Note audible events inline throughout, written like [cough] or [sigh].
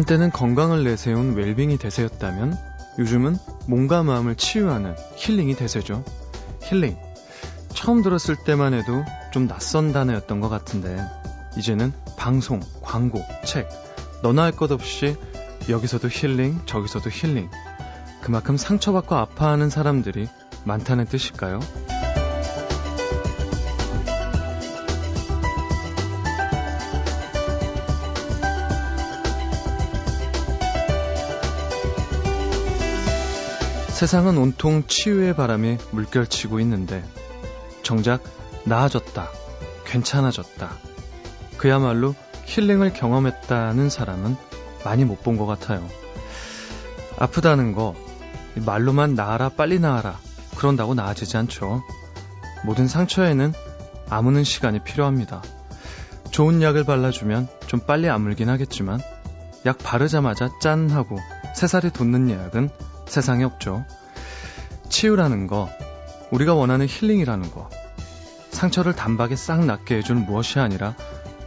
한때는 건강을 내세운 웰빙이 대세였다면 요즘은 몸과 마음을 치유하는 힐링이 대세죠. 힐링. 처음 들었을 때만 해도 좀 낯선 단어였던 것 같은데 이제는 방송, 광고, 책 너나 할 것 없이 여기서도 힐링, 저기서도 힐링. 그만큼 상처받고 아파하는 사람들이 많다는 뜻일까요? 세상은 온통 치유의 바람에 물결치고 있는데 정작 나아졌다, 괜찮아졌다. 그야말로 힐링을 경험했다는 사람은 많이 못 본 것 같아요. 아프다는 거 말로만 나아라 빨리 나아라 그런다고 나아지지 않죠. 모든 상처에는 아무는 시간이 필요합니다. 좋은 약을 발라주면 좀 빨리 아물긴 하겠지만 약 바르자마자 짠 하고 새살이 돋는 약은 세상에 없죠. 치유라는 거, 우리가 원하는 힐링이라는 거, 상처를 단박에 싹 낫게 해주는 무엇이 아니라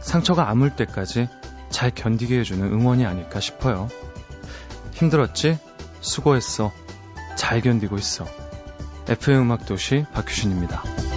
상처가 아물 때까지 잘 견디게 해주는 응원이 아닐까 싶어요. 힘들었지? 수고했어. 잘 견디고 있어. FM 음악 도시 박규신입니다.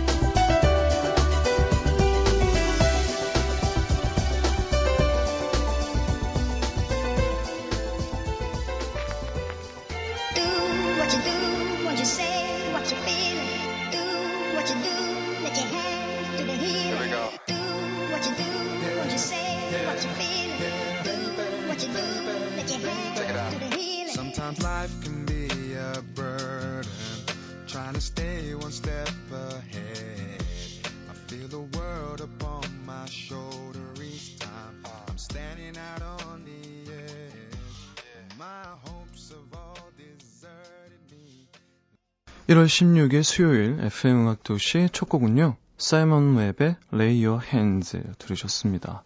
16일 수요일 FM 음악 도시 첫 곡은요. 사이먼 웹의 Lay Your Hands 들으셨습니다.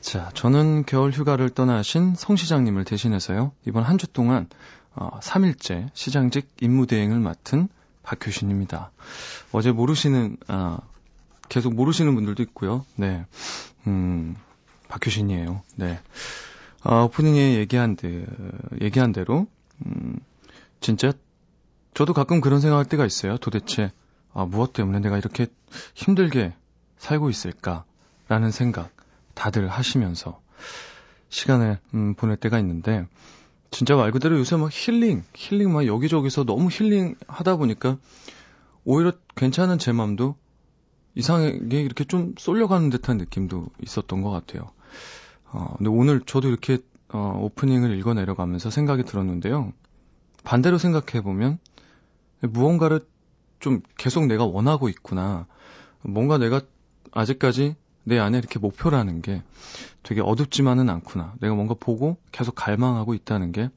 자, 저는 겨울 휴가를 떠나신 성 시장님을 대신해서요. 이번 한 주 동안 어, 3일째 시장직 임무대행을 맡은 박효신입니다. 어제 모르시는 아, 계속 모르시는 분들도 있고요. 네. 음, 박효신이에요. 네. 아, 오프닝에 얘기한, 데, 얘기한 대로, 음, 진짜, 저도 가끔 그런 생각할 때가 있어요. 도대체, 아, 무엇 때문에 내가 이렇게 힘들게 살고 있을까? 라는 생각, 다들 하시면서, 시간을, 음, 보낼 때가 있는데, 진짜 말 그대로 요새 막 힐링, 힐링 막 여기저기서 너무 힐링 하다 보니까, 오히려 괜찮은 제 맘도 이상하게 이렇게 좀 쏠려가는 듯한 느낌도 있었던 것 같아요. 어, 근데 오늘 저도 이렇게 어, 오프닝을 읽어 내려가면서 생각이 들었는데요. 반대로 생각해 보면 무언가를 좀 계속 내가 원하고 있구나. 뭔가 내가 아직까지 내 안에 이렇게 목표라는 게 되게 어둡지만은 않구나. 내가 뭔가 보고 계속 갈망하고 있다는 게,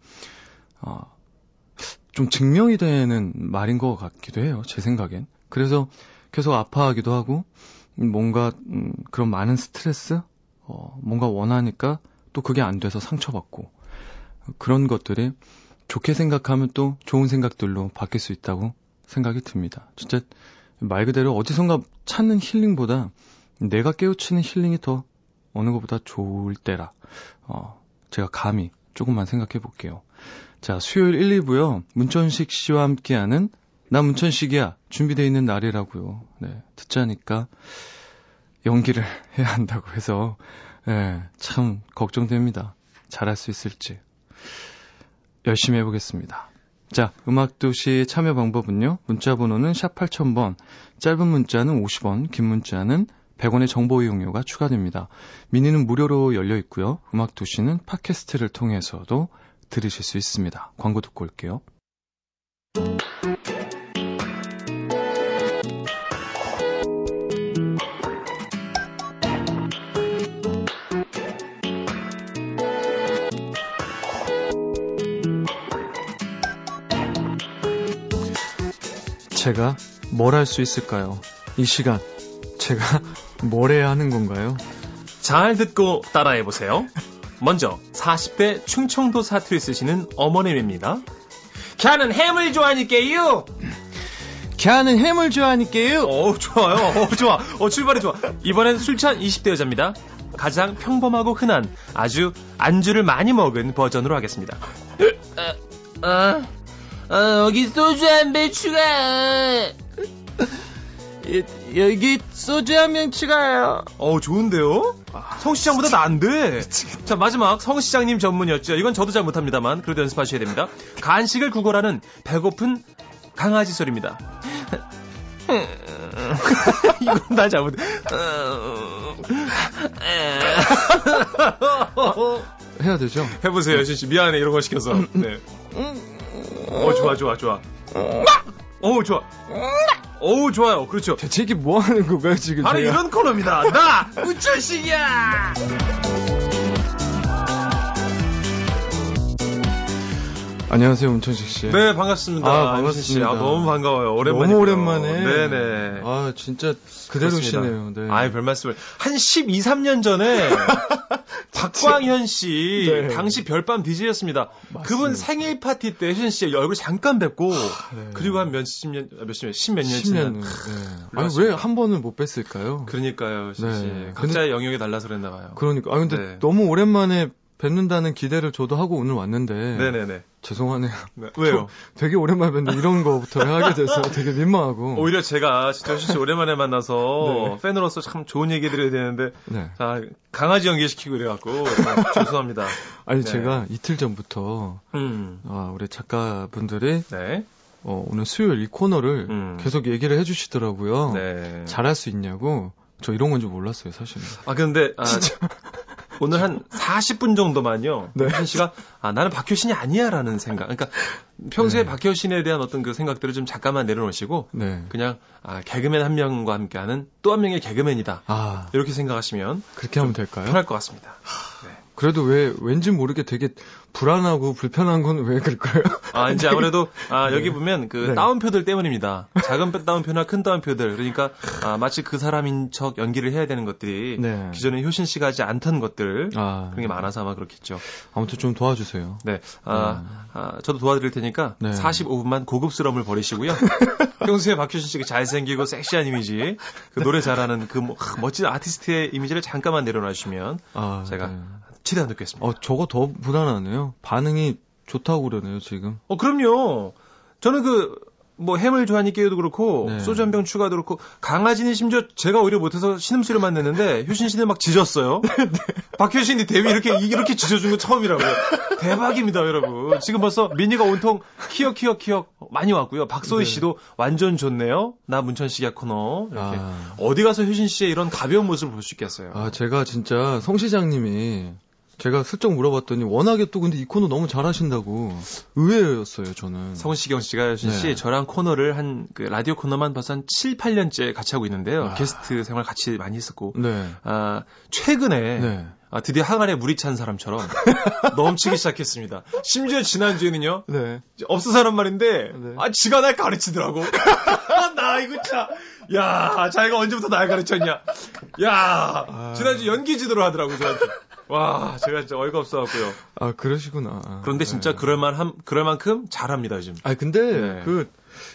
어, 좀 증명이 되는 말인 것 같기도 해요. 제 생각엔. 그래서 계속 아파하기도 하고 뭔가 음, 그런 많은 스트레스, 어, 뭔가 원하니까 또 그게 안 돼서 상처받고 그런 것들이 좋게 생각하면 또 좋은 생각들로 바뀔 수 있다고 생각이 듭니다. 진짜 말 그대로 어디선가 찾는 힐링보다 내가 깨우치는 힐링이 더 어느 것보다 좋을 때라. 어, 제가 감히 조금만 생각해 볼게요. 자, 수요일 1, 2부요. 문천식 씨와 함께하는 나 문천식이야. 준비되어 있는 날이라고요. 네. 듣자니까 연기를 [laughs] 해야 한다고 해서 네, 참 걱정됩니다. 잘할 수 있을지. 열심히 해보겠습니다. 자, 음악도시 참여 방법은요. 문자 번호는 샵 8000번, 짧은 문자는 50원, 긴 문자는 100원의 정보 이용료가 추가됩니다. 미니는 무료로 열려 있고요. 음악도시는 팟캐스트를 통해서도 들으실 수 있습니다. 광고 듣고 올게요. 제가 뭘 할 수 있을까요? 이 시간 제가 [laughs] 뭘 해야 하는 건가요? 잘 듣고 따라해 보세요. 먼저 40대 충청도 사투리 쓰시는 어머님입니다. 저는 햄을 좋아하니까요. 걔는 해물 좋아하니까요. 어, 좋아요. 어, 좋아. 어, 출발이 좋아. 이번엔 술 취한 20대 여자입니다. 가장 평범하고 흔한 아주 안주를 많이 먹은 버전으로 하겠습니다. 어, 어, 어, 여기 소주 한 배 추가. 여기 소주 한 명 추가요. 어, 좋은데요? 성시장보다 나은데. 자, 마지막 성시장님 전문이었죠. 이건 저도 잘 못합니다만 그래도 연습하셔야 됩니다. 간식을 구걸하는 배고픈 강아지 소리입니다. [laughs] 이건 나 잘못. 해야 되죠? 해보세요, 여신 씨. 미안해 이런 거 시켜서. 네. 어, 좋아, 좋아, 좋아. 어, 좋아. 어, 좋아요. 그렇죠. 대체 이게 뭐 하는 건가요, 지금? 바로 제가? 이런 코너입니다. 나 우철식이야. 안녕하세요, 문천식 씨. 네, 반갑습니다. 아, 씨. 반갑습니다. 아, 너무 반가워요. 오랜만에. 너무 오랜만에. 네네. 아, 진짜 그대로시네요. 네. 아이, 별 말씀을. 한 12, 3년 전에 [laughs] 박광현 씨, 네. 당시 별밤 DJ였습니다. 그분 생일 파티 때 효신 씨 얼굴 잠깐 뵙고, 네. 그리고 한 몇십 년, 아, 몇십 년, 십몇 년 10년. 지난. 네. 아니, 왜 한 번을 못 뵀을까요? 그러니까요, 효신 씨. 네. 각자의 영역이 달라서 그랬나 봐요. 그러니까. 아, 근데 네. 너무 오랜만에 뵙는다는 기대를 저도 하고 오늘 왔는데. 네네네. 죄송하네요. 네. [laughs] 왜요? 되게 오랜만에 뵀는데 이런 거부터 하게 돼서 [laughs] 되게 민망하고. 오히려 제가 진짜 씨 오랜만에 만나서 네. 팬으로서 참 좋은 얘기 드려야 되는데, 네. 자, 강아지 연기시키고 그래갖고, 참 죄송합니다. 아니, 네. 제가 이틀 전부터, 음. 아, 우리 작가분들이, 네. 어, 오늘 수요일 이 코너를 음. 계속 얘기를 해주시더라고요. 네. 잘할 수 있냐고. 저 이런 건 줄 몰랐어요, 사실은. 아, 근데, 아, [laughs] 오늘 한 40분 정도만요. 네. 효신 씨가, 아, 나는 박효신이 아니야, 라는 생각. 그러니까, 평소에 네. 박효신에 대한 어떤 그 생각들을 좀 잠깐만 내려놓으시고, 네. 그냥, 아, 개그맨 한 명과 함께하는 또 한 명의 개그맨이다. 아, 이렇게 생각하시면 그렇게 하면 될까요? 편할 것 같습니다. 그래도 왜, 왠지 모르게 되게 불안하고 불편한 건 왜 그럴까요? 아, 이제 아무래도, 아, [laughs] 여기 보면 그 네. 다운표들 때문입니다. 작은 다운표나 큰 다운표들. 그러니까, 아, 마치 그 사람인 척 연기를 해야 되는 것들이, 네. 기존에 효신 씨가 하지 않던 것들, 아, 그런 게 많아서 아마 그렇겠죠. 아무튼 좀 도와주세요. 네. 아, 아, 저도 도와드릴 테니까 네. 45분만 고급스러움을 버리시고요. [laughs] 평소에 박효신 씨가 잘생기고 섹시한 이미지, 그 노래 잘하는 그 뭐, 하, 멋진 아티스트의 이미지를 잠깐만 내려놔 주시면 아, 제가 네. 최대한 듣겠습니다. 어, 저거 더 불안하네요. 반응이 좋다고 그러네요, 지금. 어, 그럼요. 저는 그, 뭐, 해물 좋아하니까요도 그렇고, 네. 소주 한 병 추가도 그렇고, 강아지는 심지어 제가 오히려 못해서 신음소리만 냈는데, 효신 씨는 막 짖었어요. [laughs] 박효신이 데뷔 이렇게, 이렇게 짖어준 건 처음이라고요. 대박입니다, 여러분. 지금 벌써 미니가 온통 키역, 키역, 키역 많이 왔고요. 박소희 네. 씨도 완전 좋네요. 나 문천식이야 코너. 이렇게. 아. 어디 가서 효신 씨의 이런 가벼운 모습을 볼 수 있겠어요. 아, 제가 진짜 성 시장님이 제가 슬쩍 물어봤더니 워낙에 또 근데 이 코너 너무 잘하신다고 의외였어요, 저는. 성시경 씨가 효신 씨 네. 저랑 코너를 한 그 라디오 코너만 벌써 한 7, 8년째 같이 하고 있는데요. 아. 게스트 생활 같이 많이 했었고 네. 아, 최근에 네. 아, 드디어 항아리에 물이 찬 사람처럼 [laughs] 넘치기 시작했습니다. 심지어 지난주에는요. 네. 없어 사람 말인데 네. 아 지가 날 가르치더라고. [laughs] 아, 나 이거 참. 야, 자기가 언제부터 날 가르쳤냐. 야, 아. 지난주 연기 지도를 하더라고 저한테. 와, 제가 진짜 어이가 없어갖고요. 아, 그러시구나. 그런데 진짜 네. 그럴만 함, 그럴 만큼 잘합니다 요즘. 아, 근데 네. 그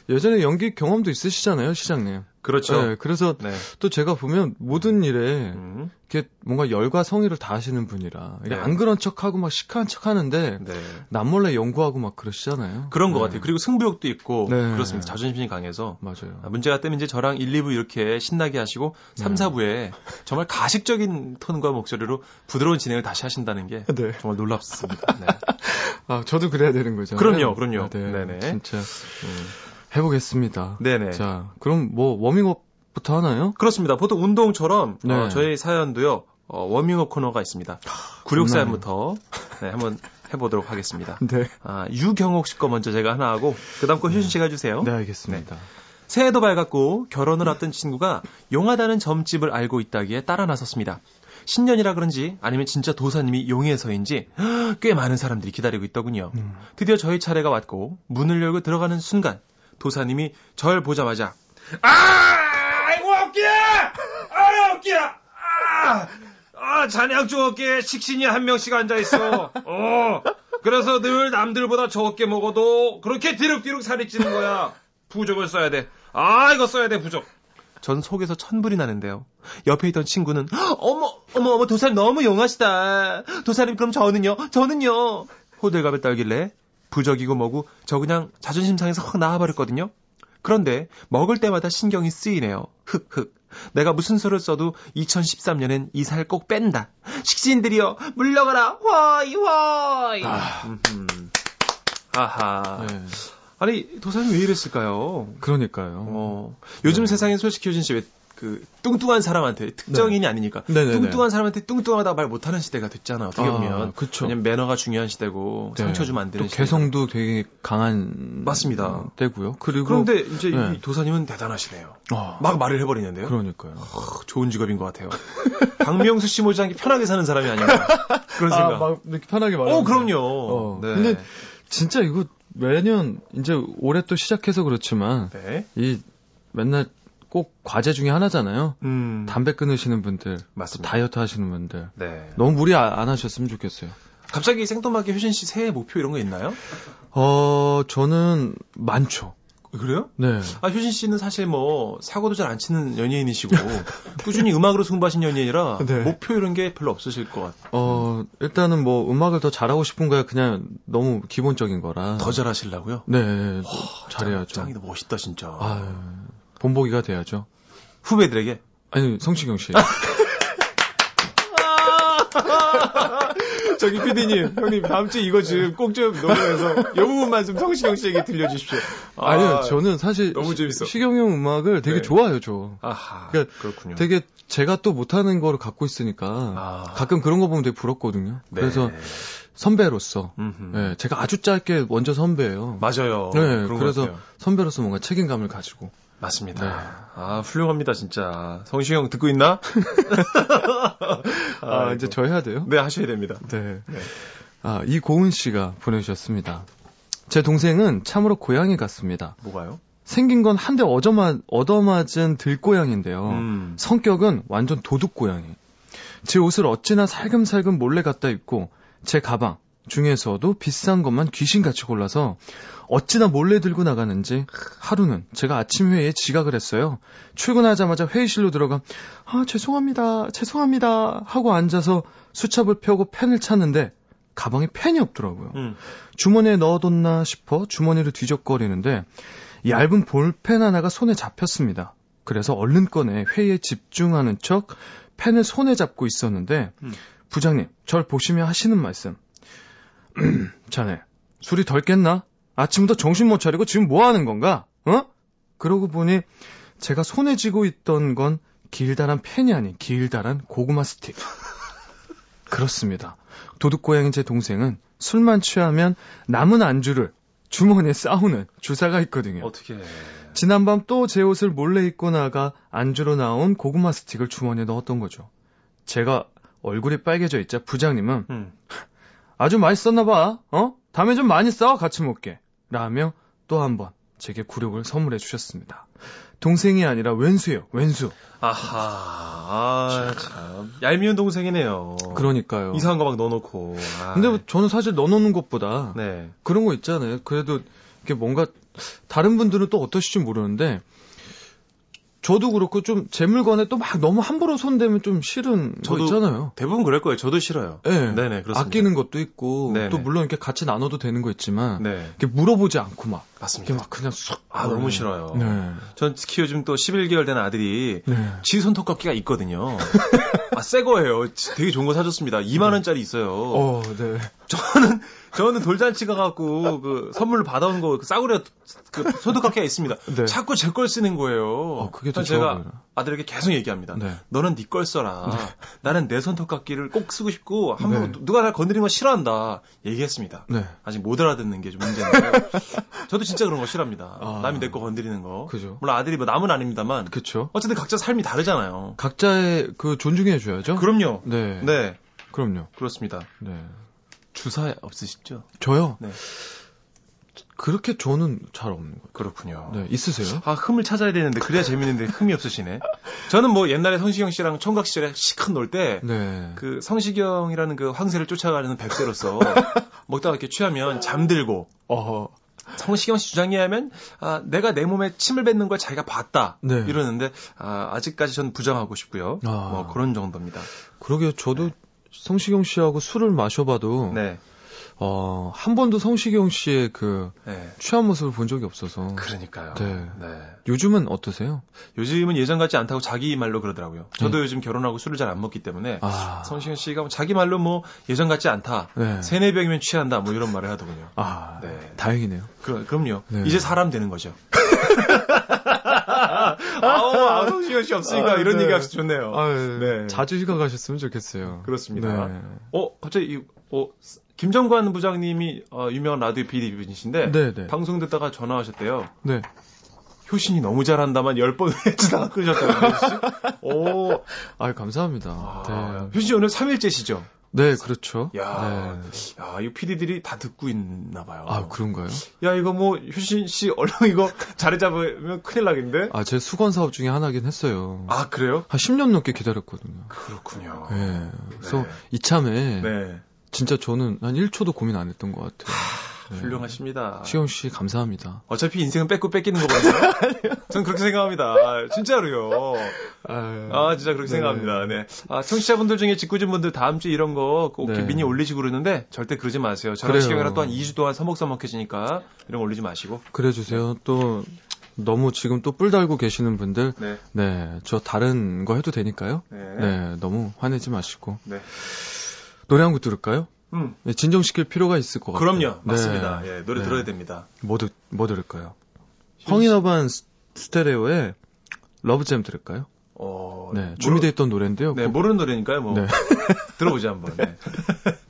예전에 연기 경험도 있으시잖아요, 시장님. 그렇죠. 네, 그래서 네. 또 제가 보면 모든 일에 음, 이렇게 뭔가 열과 성의를 다하시는 분이라 네. 안 그런 척하고 막 시크한 척하는데 네. 남몰래 연구하고 막 그러시잖아요. 그런 것 네. 같아요. 그리고 승부욕도 있고 네. 그렇습니다. 자존심이 강해서 맞아요. 아, 문제가 뜨면 이제 저랑 1, 2부 이렇게 신나게 하시고 3, 네. 4부에 정말 가식적인 톤과 목소리로 부드러운 진행을 다시 하신다는 게 네. 정말 놀랍습니다. 네. [laughs] 아, 저도 그래야 되는 거죠. 그럼요, 그럼요. 아, 네. 네네. 진짜 음. 해보겠습니다. 네네. 자, 그럼 뭐 워밍업부터 하나요? 그렇습니다. 보통 운동처럼 네. 어, 저희 사연도요 어, 워밍업 코너가 있습니다. 구력 사연부터 네, 한번 해보도록 하겠습니다. [laughs] 네. 아, 유경옥 씨 거 먼저 제가 하나 하고 그다음 거 효신 씨가 해주세요. 네, 알겠습니다. 새해도 밝았고 결혼을 앞둔 친구가 용하다는 점집을 알고 있다기에 따라 나섰습니다. 신년이라 그런지 아니면 진짜 도사님이 용해서인지 꽤 많은 사람들이 기다리고 있더군요. 음. 드디어 저희 차례가 왔고 문을 열고 들어가는 순간 도사님이 절 보자마자 아! 아이고 어깨야! 아 어깨야! 아! 아 잔약 쪽 어깨에 식신이 한 명씩 앉아 있어. 어. 그래서 늘 남들보다 적게 먹어도 그렇게 뒤룩뒤룩 살이 찌는 거야. 부적을 써야 돼. 아, 이거 써야 돼, 부적. 전 속에서 천불이 나는데요. 옆에 있던 친구는 어머 어머 어머 도사님 너무 용하시다. 도사님 그럼 저는요 저는요 호들갑을 떨길래 부적이고 뭐고 저 그냥 자존심 상해서 확 나와버렸거든요. 그런데 먹을 때마다 신경이 쓰이네요. 흑흑. 내가 무슨 수를 써도 2013년엔 이 살 꼭 뺀다. 식신들이여 물러가라. 화이 화이. 아. 음흠. 아하. 네. 아니 도사님 왜 이랬을까요? 그러니까요. 어, 요즘 네. 세상엔 솔직히 효진 씨 왜 그 뚱뚱한 사람한테 특정인이 아니니까 네네네. 뚱뚱한 사람한테 뚱뚱하다 말 못하는 시대가 됐잖아 어떻게 아, 보면 그쵸. 왜냐면 매너가 중요한 시대고 네. 상처 주면 안 되는 또 시대 개성도 되게 강한 맞습니다. 때고요. 그리고 그런데 이제 네. 이 도사님은 대단하시네요 어, 막 말을 해버리는데요 그러니까요. 어, 좋은 직업인 것 같아요 [laughs] 박명수 씨 못지않게 편하게 사는 사람이 아닌가 그런 생각 아, 막 이렇게 편하게 말하는 어 그럼요 어, 네. 근데 진짜 이거 매년 이제 올해 또 시작해서 그렇지만 네. 이 맨날 꼭 과제 중에 하나잖아요. 음, 담배 끊으시는 분들, 맞습니다. 다이어트 하시는 분들 네. 너무 무리 아- 안 하셨으면 좋겠어요. 갑자기 생뚱하게 효진 씨 새해 목표 이런 거 있나요? 어, 저는 많죠. 그래요? 네. 아, 효진 씨는 사실 뭐, 사고도 잘 안 치는 연예인이시고, [laughs] 꾸준히 음악으로 승부하신 연예인이라, 네. 목표 이런 게 별로 없으실 것 같아요. 어, 일단은 뭐 음악을 더 잘하고 싶은 거야 그냥 너무 기본적인 거라. 더 잘하시려고요? 네, 잘해야죠. 짱이다, 멋있다, 진짜. 아유, 본보기가 돼야죠. 후배들에게. 아니, 성시경 씨. [laughs] 저기 PD님, 형님, 다음 주에 이거 좀꼭좀 녹음해서, 이 부분만 좀 성시경 씨에게 들려주십시오. 아니요, 저는 사실 너무 재밌어. 시경이 형 음악을 되게 네. 좋아해요, 저. 아하. 그러니까 그렇군요. 되게 제가 또 못하는 거를 갖고 있으니까 아. 가끔 그런 거 보면 되게 부럽거든요. 네. 그래서 선배로서. 네, 제가 아주 짧게 먼저 선배예요. 맞아요. 네, 그래서. 선배로서 뭔가 책임감을 가지고 맞습니다. 네. 아, 훌륭합니다, 진짜. 성시경 듣고 있나? [laughs] 아, 이제 저 해야 돼요? 네, 하셔야 됩니다. 네. 네. 아, 이고은 씨가 보내주셨습니다. 제 동생은 참으로 고양이 같습니다. 뭐가요? 생긴 건 한대 얻어맞, 얻어맞은 들고양인데요. 음. 성격은 완전 도둑고양이. 제 옷을 어찌나 살금살금 몰래 갖다 입고 제 가방 중에서도 비싼 것만 귀신같이 골라서 어찌나 몰래 들고 나가는지 하루는 제가 아침 회의에 지각을 했어요. 출근하자마자 회의실로 들어가 아 죄송합니다 죄송합니다 하고 앉아서 수첩을 펴고 펜을 찾는데 가방에 펜이 없더라고요. 음. 주머니에 넣어뒀나 싶어 주머니를 뒤적거리는데 얇은 볼펜 하나가 손에 잡혔습니다. 그래서 얼른 꺼내 회의에 집중하는 척 펜을 손에 잡고 있었는데 음. 부장님 절 보시며 하시는 말씀 [clears throat] 자네 술이 덜 깼나? 아침부터 정신 못 차리고 지금 뭐 하는 건가? 어? 그러고 보니 제가 손에 쥐고 있던 건 길다란 펜이 아닌 길다란 고구마 스틱. [laughs] 그렇습니다. 도둑고양인 제 동생은 술만 취하면 남은 안주를 주머니에 싸우는 주사가 있거든요. 어떻게. 지난밤 또 제 옷을 몰래 입고 나가 안주로 나온 고구마 스틱을 주머니에 넣었던 거죠. 제가 얼굴이 빨개져 있자 부장님은 음. 아주 맛있었나 봐. 어? 다음에 좀 많이 싸워 같이 먹게. 라며 또 한 번 제게 굴욕을 선물해 주셨습니다. 동생이 아니라 왼수예요. 왼수. 아하. 아, 참. 얄미운 동생이네요. 그러니까요. 이상한 거 막 넣어놓고. 아. 근데 뭐 저는 사실 넣어놓는 것보다 네. 그런 거 있잖아요. 그래도 이게 뭔가 다른 분들은 또 어떠실지 모르는데 저도 그렇고 좀 제 물건에 또 막 너무 함부로 손대면 좀 싫은 거 저도 있잖아요. 대부분 그럴 거예요. 저도 싫어요. 네. 네네, 그렇습니다. 아끼는 것도 있고 네네. 또 물론 이렇게 같이 나눠도 되는 거 있지만 네. 이렇게 물어보지 않고 막 맞습니다. 이렇게 막 그냥 쑥 아, 너무 싫어요. 네. 전 특히 요즘 또 11개월 된 아들이 네. 지 손톱깎이가 있거든요. [laughs] 아, 새 거예요. 되게 좋은 거 사줬습니다. 2만 원짜리 있어요. 어, 네. 저는, 저는 돌잔치 가갖고, 그, 선물로 받아온 거, 그 싸구려, 그, 손톱깎이가 있습니다. [laughs] 네. 자꾸 제 걸 쓰는 거예요. 어, 그게 더 그래서 제가. 아들에게 계속 얘기합니다. 네. 너는 네 걸 써라. 나는 내 손톱깎이를 꼭 쓰고 싶고, 한번 네. 누가 날 건드리는 거 싫어한다. 얘기했습니다. 네. 아직 못 알아듣는 게 좀 문제인데. [laughs] 저도 진짜 그런 거 싫어합니다. 아. 남이 내 거 건드리는 거. 그죠. 물론 아들이 뭐 남은 아닙니다만. 그쵸. 어쨌든 각자 삶이 다르잖아요. 각자의 그 존중해 줘야죠. 그럼요. 네. 네, 그럼요. 그렇습니다. 네. 주사 없으시죠? 저요? 네. 그렇게 저는 잘 없는 거예요. 그렇군요. 네, 있으세요? 아, 흠을 찾아야 되는데, 그래야 재밌는데, 흠이 없으시네. 저는 뭐 옛날에 성시경 씨랑 총각 시절에 시컷 놀 때, 네. 그 성시경이라는 그 황새를 쫓아가는 백세로서, [laughs] 먹다가 이렇게 취하면 잠들고, 어, 성시경 씨 주장에 하면 아, 내가 내 몸에 침을 뱉는 걸 자기가 봤다 네. 이러는데 아, 아직까지 전 부정하고 싶고요. 아. 뭐 그런 정도입니다. 그러게요. 저도 성시경 씨하고 술을 마셔봐도 네, 어, 한 번도 성시경 씨의 그 네. 취한 모습을 본 적이 없어서. 그러니까요. 네. 네. 요즘은 어떠세요? 요즘은 예전 같지 않다고 자기 말로 그러더라고요. 저도 요즘 결혼하고 술을 잘 안 먹기 때문에 네. 아. 성시경 씨가 뭐 자기 말로 뭐 예전 같지 않다. 네. 세네 병이면 취한다. 뭐 이런 말을 하더군요. 아, 네. 다행이네요. 그, 그럼요. 네. 이제 사람 되는 거죠. [laughs] [laughs] 아우, 아, 성시경 씨 없으니까 아, 이런 네. 얘기하기 좋네요. 아유, 네. 자주 휴가 가셨으면 좋겠어요. 그렇습니다. 네. 어, 갑자기, 이, 어, 김정관 부장님이, 어, 유명한 라디오 PD 분이신데, 네, 네. 방송 듣다가 전화하셨대요. 네. 효신이 너무 잘한다만 10번 해주다가 [laughs] 끊으셨다고, 효신 [laughs] 오, 아유, 감사합니다. 아, 효신 씨 오늘 3일째시죠? 네. 네, 그렇죠. 야, 네. 야, 이 PD들이 다 듣고 있나 봐요. 아, 그런가요? 야, 이거 뭐, 효신 씨 얼른 이거 자리 잡으면 큰일 나겠는데? 아, 제 수건 사업 중에 하나긴 했어요. 아, 그래요? 한 10년 넘게 기다렸거든요. 그렇군요. 네. 그래서 네. 이참에 네. 진짜 저는 한 1초도 고민 안 했던 것 같아요. 네. 훌륭하십니다. 시영 씨 감사합니다. 어차피 인생은 뺏고 뺏기는 거거든요. [laughs] 전 그렇게 생각합니다. 아, 진짜로요. 아유. 아, 진짜 그렇게 네. 생각합니다. 네. 아, 청취자분들 중에 직구진 분들 다음 주에 이런 거꼭 네. 미니 올리시고 그러는데 절대 그러지 마세요. 그래요. 시경이랑 또한 2주 동안 서먹서먹해지니까 이런 거 올리지 마시고. 그래 주세요. 또 너무 지금 또 뿔 달고 계시는 분들 네. 네, 저 다른 거 해도 되니까요. 네. 네, 너무 화내지 마시고. 네. 노래 한 곡 들을까요? 음. 네, 진정시킬 필요가 있을 것 같아요. 그럼요. 맞습니다. 네. 예, 노래 네. 들어야 됩니다. 뭐, 들, 뭐 들을까요? 황인어반 스- 스테레오의 러브잼 들을까요? 어, 네, 준비되어 있던 노래인데요. 네, 그- 모르는 노래니까요. 뭐 네. [laughs] 들어보자 한번. 네. [laughs]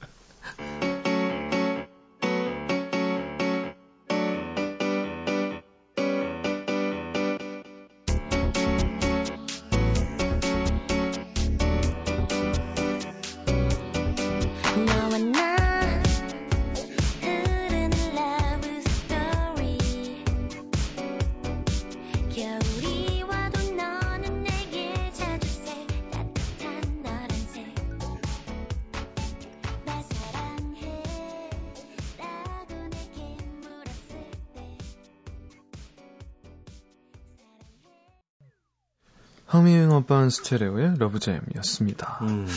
황인어반 스테레오의 러브잼이었습니다. 음.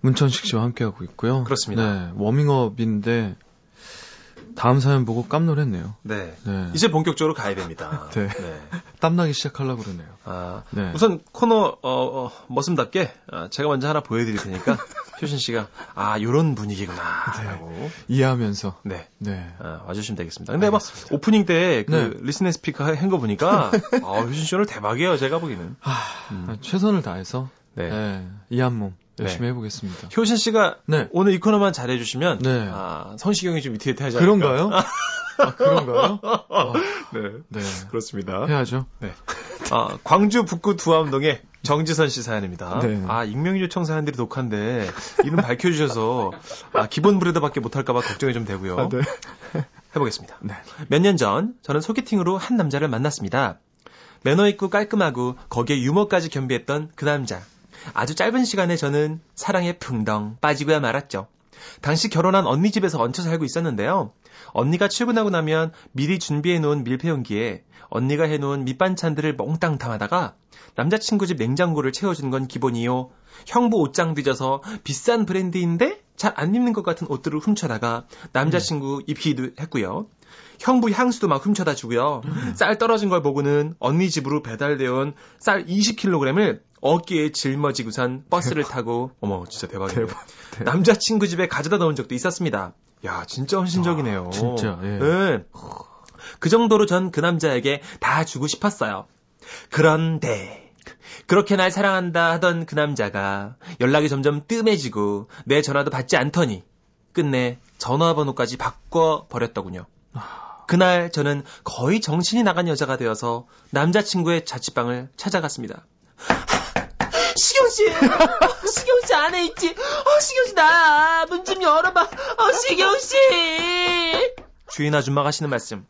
문천식 씨와 함께하고 있고요. 그렇습니다. 네, 워밍업인데 다음 사연 보고 깜놀했네요. 네. 네. 이제 본격적으로 가야 됩니다. [laughs] 네. 땀나기 시작하려고 그러네요. 아, 네. 우선 코너 어, 어, 머슴답게 아, 제가 먼저 하나 보여드릴 테니까 [laughs] 효신 씨가 아 요런 분위기구나라고 이해하면서 네. 네. 아, 와주시면 되겠습니다. 근데 막 오프닝 때 그 네. listening speaking 한 거 보니까 [laughs] 아 효신 씨 오늘 대박이에요. 제가 보기에는. 음. 아, 최선을 다해서 네. 네, 이한 몸 열심히 해보겠습니다. 효신 씨가 네. 오늘 이 코너만 잘해주시면 네. 아, 성시경이 좀 위태위태하지 않을까. 그런가요? [laughs] 아, 그런가요? 아, 네. 네. 그렇습니다. 해야죠. 네. 아, 광주 북구 두암동의 정지선 씨 사연입니다. 네. 아, 익명 요청 사연들이 독한데 이름 밝혀주셔서 아, 기본 브레드밖에 못할까봐 걱정이 좀 되고요. 아, 네. 해보겠습니다. 네. 몇년 전 저는 소개팅으로 한 남자를 만났습니다. 매너 있고 깔끔하고 거기에 유머까지 겸비했던 그 남자. 아주 짧은 시간에 저는 사랑에 풍덩 빠지고야 말았죠. 당시 결혼한 언니 집에서 얹혀 살고 있었는데요. 언니가 출근하고 나면 미리 준비해 놓은 밀폐용기에 언니가 해 놓은 밑반찬들을 몽땅 담아다가 남자친구 집 냉장고를 채워주는 건 기본이요. 형부 옷장 뒤져서 비싼 브랜드인데 잘 안 입는 것 같은 옷들을 훔쳐다가 남자친구 입히기도 했고요. 형부 향수도 막 훔쳐다 주고요. 쌀 떨어진 걸 보고는 언니 집으로 배달되어 온쌀 20kg을 어깨에 짊어지고선 버스를 타고 어머 진짜 대박이네요. 대박, 대박. 남자친구 집에 가져다 놓은 적도 있었습니다. 야 진짜 헌신적이네요. 아, 진짜, 예. 네. 그 정도로 전 그 남자에게 다 주고 싶었어요. 그런데 그렇게 날 사랑한다 하던 그 남자가 연락이 점점 뜸해지고 내 전화도 받지 않더니 끝내 전화번호까지 바꿔 버렸더군요. 그날 저는 거의 정신이 나간 여자가 되어서 남자친구의 자취방을 찾아갔습니다. 시경 씨, 어, 시경 씨 안에 있지? 어, 시경 씨 나야. 문좀 열어봐. 어, 시경 씨. 주인 아줌마가 하시는 말씀.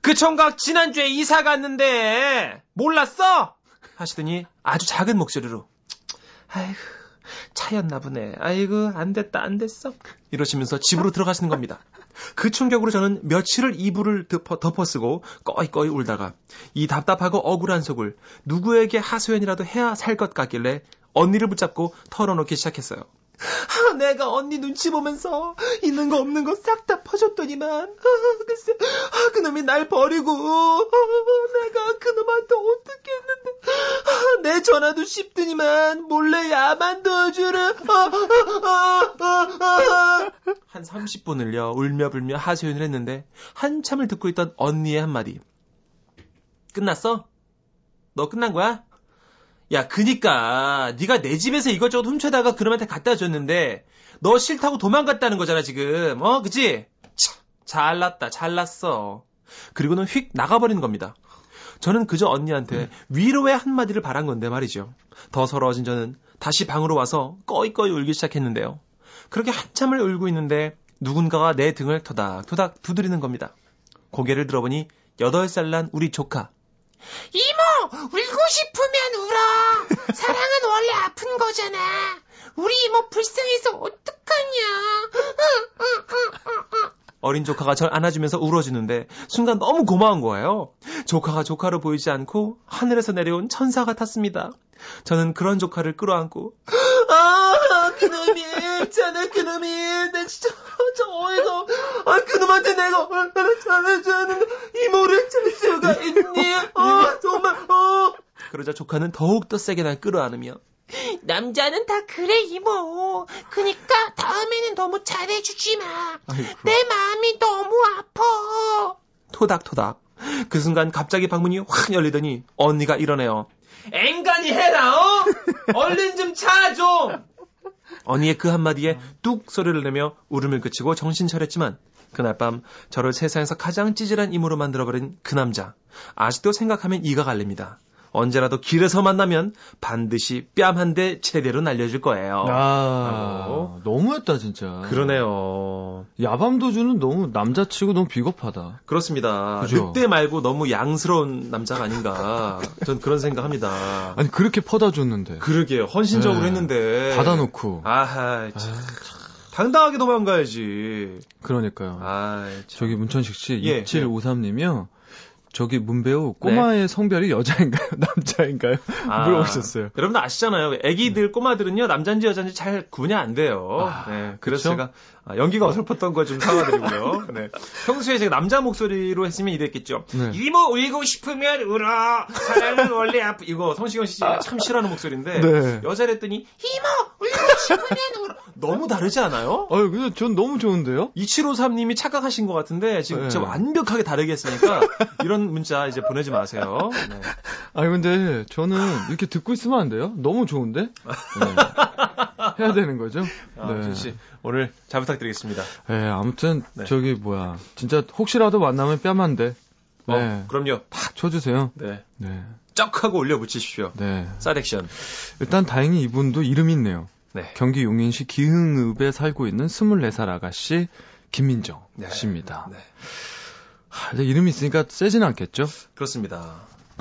그 총각 지난주에 이사 갔는데 몰랐어? 하시더니 아주 작은 목소리로 아이고 차였나 보네. 아이고 안 됐다 안 됐어. 이러시면서 집으로 들어가시는 겁니다. 그 충격으로 저는 며칠을 이불을 덮어, 덮어쓰고 꺼이꺼이 울다가 이 답답하고 억울한 속을 누구에게 하소연이라도 해야 살 것 같길래 언니를 붙잡고 털어놓기 시작했어요. 아, 내가 언니 눈치 보면서 있는 거 없는 거 싹 다 퍼줬더니만 아, 글쎄 아, 그놈이 날 버리고 아, 내가 그놈한테 어떻게 했는데 아, 내 전화도 씹더니만 몰래 야만 아, 아, 아, 아. 한 30분을요 울며 불며 하소연을 했는데 한참을 듣고 있던 언니의 한마디 끝났어? 너 끝난 거야? 야, 그니까 네가 내 집에서 이것저것 훔쳐다가 그놈한테 갖다 줬는데 너 싫다고 도망갔다는 거잖아 지금. 어, 그치? 참, 잘났다, 잘났어. 그리고는 휙 나가버리는 겁니다. 저는 그저 언니한테 위로의 한마디를 바란 건데 말이죠. 더 서러워진 저는 다시 방으로 와서 꺼이꺼이 울기 시작했는데요. 그렇게 한참을 울고 있는데 누군가가 내 등을 토닥토닥 두드리는 겁니다. 고개를 들어보니 8살 난 우리 조카. 이모, 울고 싶으면 울어. 사랑은 원래 아픈 거잖아. 우리 이모 불쌍해서 어떡하냐. 어린 조카가 절 안아주면서 울어주는데 순간 너무 고마운 거예요. 조카가 조카로 보이지 않고 하늘에서 내려온 천사 같았습니다. 저는 그런 조카를 끌어안고 아 그놈이 있잖아 그놈이 내 진짜 저 어이가 아 그놈한테 내가 얼마나 잘해주는데 이모를 칠 수가 있니? 어 그러자 조카는 더욱더 세게 날 끌어안으며 남자는 다 그래, 이모. 그니까 다음에는 너무 잘해주지 마. 아이고. 내 마음이 너무 아파. 토닥토닥. 그 순간 갑자기 방문이 확 열리더니 언니가 이러네요. 앵간히 해라, 어? [laughs] 얼른 좀 차, 좀! 언니의 그 한마디에 뚝 소리를 내며 울음을 그치고 정신 차렸지만 그날 밤 저를 세상에서 가장 찌질한 임으로 만들어버린 그 남자. 아직도 생각하면 이가 갈립니다. 언제라도 길에서 만나면 반드시 뺨 한대 제대로 날려줄 거예요. 아. 너무했다, 진짜. 그러네요. 야밤도주는 너무 남자치고 너무 비겁하다. 그렇습니다. 그죠? 늑대 말고 너무 양스러운 남자가 아닌가. 전 그런 생각합니다. 아니, 그렇게 퍼다 줬는데. 그러게요. 헌신적으로 네. 했는데. 받아놓고. 아하, 참. 아, 당당하게 도망가야지. 그러니까요. 아, 저기 문천식 씨, 예, 2753님이요. 저기 문배우 꼬마의 성별이 여자인가요? [laughs] 남자인가요? 아, 물어보셨어요. 여러분들 아시잖아요. 애기들, 꼬마들은요, 남자인지 여자인지 잘 구분이 안 돼요. 아, 네. 그래서 그쵸? 제가 아, 연기가 어설펐던 거 좀 사과드리고요. [laughs] 네. 평소에 제가 남자 목소리로 했으면 이랬겠죠. 네. 이모 울고 싶으면 울어. 사랑은 원래 아프. 이거 성시경 씨가 참 싫어하는 목소리인데 네. 여자를 했더니 이모, 울고 싶으면 울어. 너무 다르지 않아요? 아유, 근데 전 너무 좋은데요? 2753님이 착각하신 것 같은데 지금 네. 진짜 완벽하게 다르게 했으니까 [laughs] 이런 문자 이제 보내지 마세요. 네. 아니, 근데 저는 이렇게 듣고 있으면 안 돼요? 너무 좋은데? 네. [laughs] 해야 되는 거죠? 아, 준 씨, 오늘 잘 부탁드리겠습니다. 네, 아무튼, 네. 저기, 뭐야. 진짜, 혹시라도 만나면 뺨한 대. 네. 어, 그럼요. 팍 쳐주세요. 네. 네. 쩍 하고 올려 붙이십시오. 네. 쌀 액션. 일단 다행히 이분도 이름이 있네요. 네. 경기 용인시 기흥읍에 살고 있는 24살 아가씨, 김민정 네. 씨입니다. 네. 하, 이름이 있으니까 세진 않겠죠? 그렇습니다.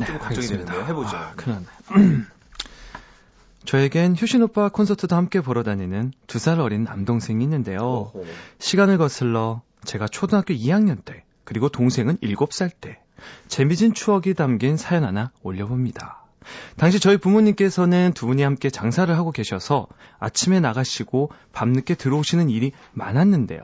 좀 걱정이. 되는데요. 해보죠. 아, 큰일 났네. [clears throat] 저에겐 효신 오빠 콘서트도 함께 보러 다니는 두 살 어린 남동생이 있는데요. 어허. 시간을 거슬러 제가 초등학교 2학년 때, 그리고 동생은 7살 때, 재미진 추억이 담긴 사연 하나 올려봅니다. 당시 저희 부모님께서는 두 분이 함께 장사를 하고 계셔서 아침에 나가시고 밤늦게 들어오시는 일이 많았는데요.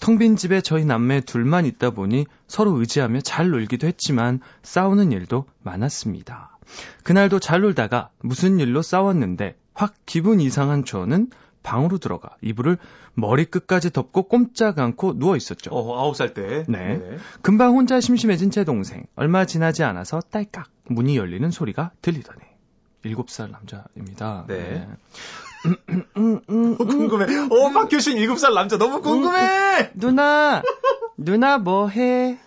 텅 빈 집에 저희 남매 둘만 있다 보니 서로 의지하며 잘 놀기도 했지만 싸우는 일도 많았습니다. 그날도 잘 놀다가 무슨 일로 싸웠는데 확 기분 이상한 저는 방으로 들어가 이불을 머리끝까지 덮고 꼼짝 않고 누워 있었죠. 어, 아홉 살 때. 네. 금방 혼자 심심해진 제 동생. 얼마 지나지 않아서 딸깍 문이 열리는 소리가 들리더니 일곱 살 남자입니다. 네. 음, 음, 음, 궁금해. 어, 박효신 일곱 살 남자 너무 궁금해! 누나, 누나 뭐 해?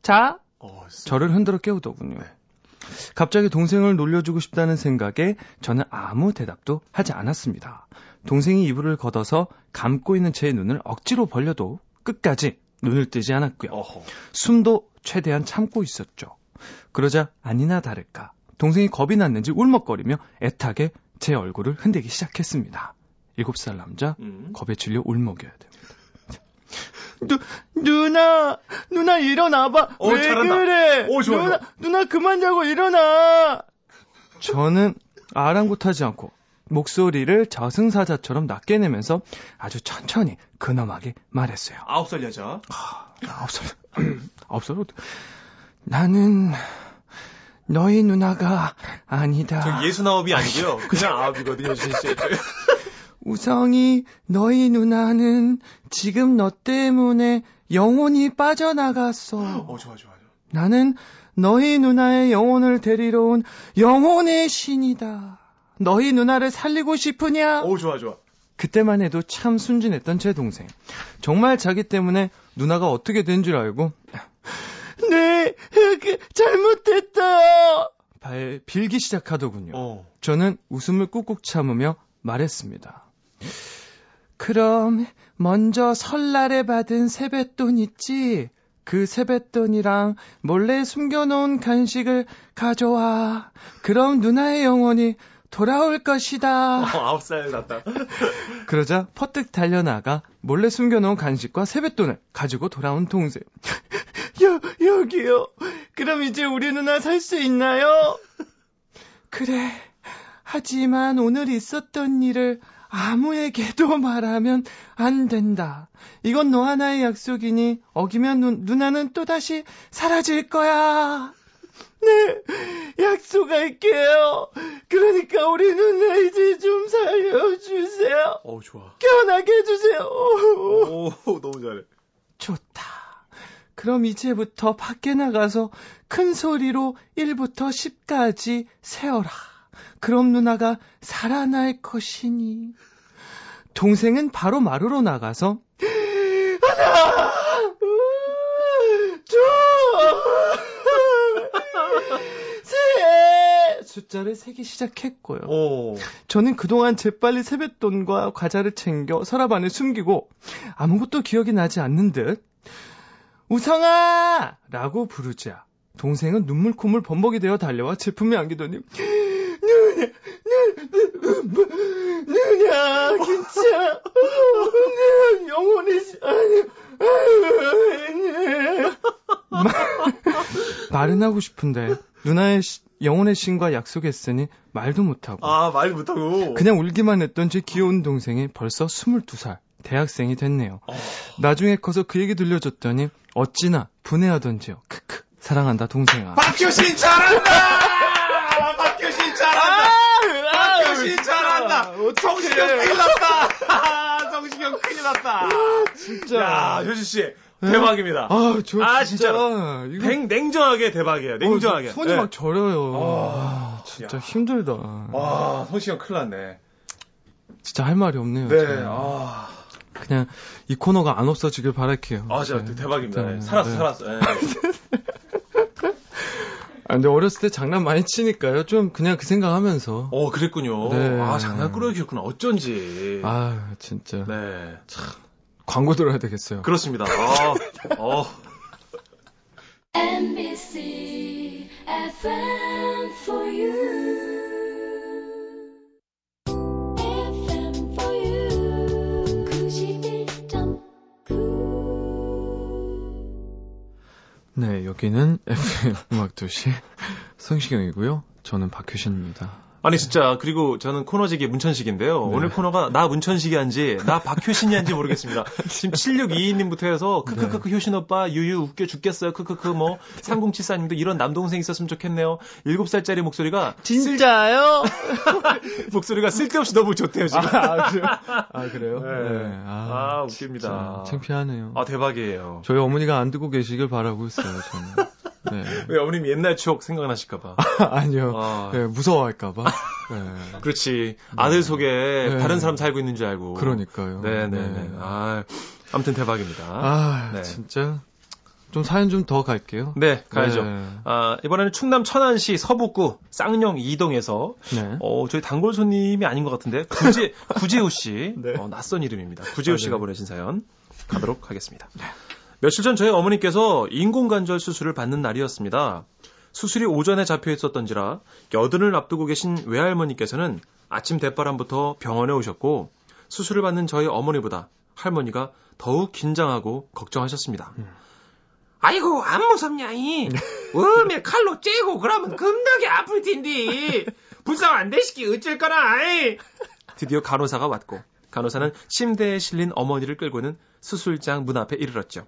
자? 어, 저를 흔들어 깨우더군요. 네. 갑자기 동생을 놀려주고 싶다는 생각에 저는 아무 대답도 하지 않았습니다. 동생이 이불을 걷어서 감고 있는 제 눈을 억지로 벌려도 끝까지 눈을 뜨지 않았고요. 어허. 숨도 최대한 참고 있었죠. 그러자 아니나 다를까 동생이 겁이 났는지 울먹거리며 애타게 제 얼굴을 흔들기 시작했습니다. 일곱 살 남자 음. 겁에 질려 울먹여야 됩니다. 누, 누나, 누나 일어나봐. 어, 왜 잘한다. 그래? 오, 좋아, 누나, 좋아. 누나 그만 자고 일어나. 저는 아랑곳하지 않고 목소리를 저승사자처럼 낮게 내면서 아주 천천히 근엄하게 말했어요. 아홉 살 여자. 아홉 살, [clears throat] 아홉 살, 나는 너희 누나가 아니다. 저 예수나옵이 아니고요. [laughs] 그냥 아홉이거든요, 씨. 씨. [laughs] 우성이 너희 누나는 지금 너 때문에 영혼이 빠져나갔어. 어, 좋아, 좋아, 좋아. 나는 너희 누나의 영혼을 데리러 온 영혼의 신이다. 너희 누나를 살리고 싶으냐? 오, 좋아, 좋아. 그때만 해도 참 순진했던 제 동생. 정말 자기 때문에 누나가 어떻게 된 줄 알고 [laughs] 네, 그, 잘못됐다. 발 빌기 시작하더군요. 어. 저는 웃음을 꾹꾹 참으며 말했습니다. 그럼 먼저 설날에 받은 세뱃돈 있지? 그 세뱃돈이랑 몰래 숨겨놓은 간식을 가져와. 그럼 누나의 영혼이 돌아올 것이다. 어, 아홉 살 났다. [laughs] 그러자 퍼뜩 달려나가 몰래 숨겨놓은 간식과 세뱃돈을 가지고 돌아온 동생. 여, 여기요. 그럼 이제 우리 누나 살 수 있나요? 그래. 하지만 오늘 있었던 일을 아무에게도 말하면 안 된다. 이건 너 하나의 약속이니 어기면 누, 누나는 또다시 사라질 거야. 네, 약속할게요. 그러니까 우리 누나 이제 좀 살려주세요. 어, 좋아. 깨어나게 해주세요. 오, 너무 잘해. 좋다. 그럼 이제부터 밖에 나가서 큰 소리로 1부터 10까지 세어라. 그럼 누나가 살아날 것이니. 동생은 바로 마루로 나가서 하나, 둘, 셋 숫자를 세기 시작했고요. 오. 저는 그동안 재빨리 세뱃돈과 과자를 챙겨 서랍 안에 숨기고 아무것도 기억이 나지 않는 듯 우성아! 라고 부르자 동생은 눈물 콧물 범벅이 되어 달려와 제품에 안기더니 누냐, 누, 누, 누냐, 괜찮아. 내 영혼이, 아니, 말은 [laughs] 하고 싶은데 누나의 시- 영혼의 신과 약속했으니 말도 못하고 아, 말 못하고. 그냥 울기만 했던 제 귀여운 동생이 벌써 22살 대학생이 됐네요. 어. 나중에 커서 그 얘기 들려줬더니 어찌나 분해하던지요. 크크 사랑한다 동생아. 박효신 잘한다! 박효신 잘한다! 박효신 잘한다! 성시경 큰일 났다! [laughs] 성시경 큰일 났다! 진짜. 야, 효신 씨. 대박입니다. 아, 저 아, 진짜. 진짜로. 이거 냉, 냉정하게 대박이에요. 냉정하게. 어, 손이 네. 막 저려요. 아, 아, 진짜 야. 힘들다. 와, 성시경 큰일 났네. 진짜 할 말이 없네요. 네, 저는. 아. 그냥 이 코너가 안 없어지길 바랄게요. 아, 진짜 네. 대박입니다. 네. 네, 살았어, 네. 살았어. 네. [laughs] 아, 근데 어렸을 때 장난 많이 치니까요. 좀 그냥 그 생각하면서. 어, 그랬군요. 네. 아, 장난 꾸러기셨구나. 어쩐지. 아, 진짜. 네. 광고 들어야 되겠어요. 그렇습니다. 아, 어. FM for you. FM for you. 91.9. 네, 여기는 FM 음악 도시 성시경이고요. 저는 박효신입니다. 아니 진짜 그리고 저는 코너직이 문천식인데요. 네. 오늘 코너가 나 문천식이 한지 나 박효신이 한지 모르겠습니다. 지금 7622님부터 해서 크크크크 네. 효신 오빠 유유 웃겨 죽겠어요. 크크크 뭐 3074님도 이런 남동생 있었으면 좋겠네요. 7살짜리 목소리가 진짜요? [laughs] 목소리가 쓸데없이 너무 좋대요 지금. 아, 그래요? 아, 그래요? 네. 아, 웃깁니다. 진짜 창피하네요. 아 대박이에요. 저희 어머니가 안 듣고 계시길 바라고 있어요, 저는. 네. [laughs] 왜 어머님 옛날 추억 생각나실까봐. [laughs] 아니요. 아. 네, 무서워할까봐. 네. 그렇지. 아들 속에 네. 다른 사람 살고 있는 줄 알고. 그러니까요. 네네네. 네. 아, 아무튼 대박입니다. 아, 네. 진짜. 좀 사연 좀 더 갈게요. 네, 가야죠. 네. 아, 이번에는 충남 천안시 서북구 쌍용 이동에서 네. 어, 저희 단골 손님이 아닌 것 같은데 구재 [laughs] 구재호 씨 네. 어, 낯선 이름입니다. 구재호 아, 씨가 네. 보내신 사연 가도록 하겠습니다. 며칠 전 저희 어머니께서 인공관절 수술을 받는 날이었습니다. 수술이 오전에 잡혀 있었던지라 여든을 앞두고 계신 외할머니께서는 아침 대바람부터 병원에 오셨고 수술을 받는 저희 어머니보다 할머니가 더욱 긴장하고 걱정하셨습니다. 아이고 안 무섭냐이 웜에 [laughs] 칼로 째고 그러면 겁나게 아플 텐데 불쌍 안 되시기 어쩔 거나 아이. 드디어 간호사가 왔고 간호사는 침대에 실린 어머니를 끌고는 수술장 문 앞에 이르렀죠.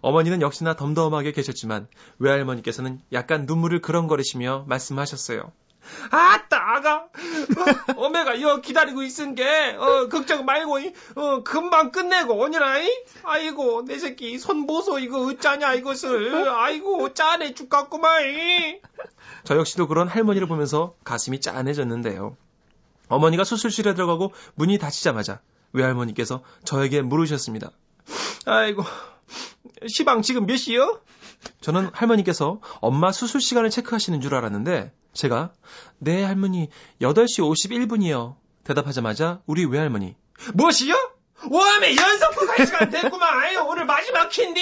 어머니는 역시나 덤덤하게 계셨지만 외할머니께서는 약간 눈물을 그렁거리시며 말씀하셨어요. 아따 아가 어, 어메가 여 기다리고 있은 게 어, 걱정 말고 이, 어, 금방 끝내고 오니라 이? 아이고 내 새끼 손 보소 이거 어쩌냐 이것을 아이고 짠해 죽겠구만 이. 저 역시도 그런 할머니를 보면서 가슴이 짠해졌는데요. 어머니가 수술실에 들어가고 문이 닫히자마자 외할머니께서 저에게 물으셨습니다. 아이고 시방 지금 몇 시요? 저는 할머니께서 엄마 수술 시간을 체크하시는 줄 알았는데 제가 네 할머니 8시 51분이요. 대답하자마자 우리 외할머니 무엇이요? 웜에 연속부 갈 시간 됐구만 아이고 오늘 마지막 킨디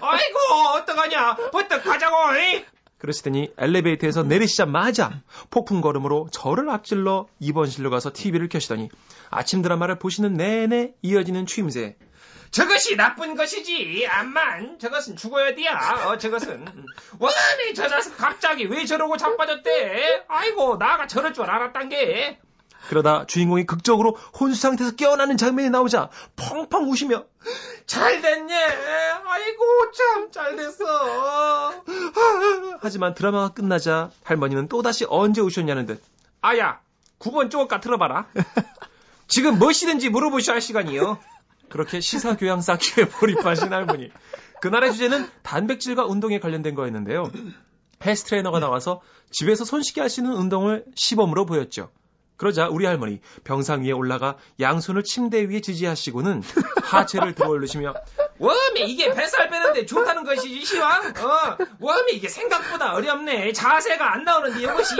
아이고 어떡하냐 버떡 가자고 이? 그러시더니 엘리베이터에서 내리시자마자 폭풍 걸음으로 저를 앞질러 입원실로 가서 TV를 켜시더니 아침 드라마를 보시는 내내 이어지는 추임새 저것이 나쁜 것이지. 암만 저것은 죽어야 돼야 어 저것은. 웜에 저 자식 갑자기 왜 저러고 자빠졌대? 아이고 나가 저럴 줄 알았단 게. 그러다 주인공이 극적으로 혼수 상태에서 깨어나는 장면이 나오자 펑펑 우시며 잘 됐네. 아이고 참 잘 됐어. 하지만 드라마가 끝나자 할머니는 또다시 언제 우셨냐는 듯. 아야 9번 쪼까 틀어봐라. 지금 무엇이든지 물어보셔야 할 시간이요 그렇게 시사 교양 쌓기에 [laughs] 몰입하신 할머니. 그날의 주제는 단백질과 운동에 관련된 거였는데요. 헬스 트레이너가 나와서 집에서 손쉽게 있는 운동을 시범으로 보였죠. 그러자 우리 할머니 병상 위에 올라가 양손을 침대 위에 지지하시고는 하체를 들어 올리시며 웜에 이게 뱃살 빼는데 좋다는 것이지 시왕 어 웜에 이게 생각보다 어렵네 자세가 안 나오는데 이것이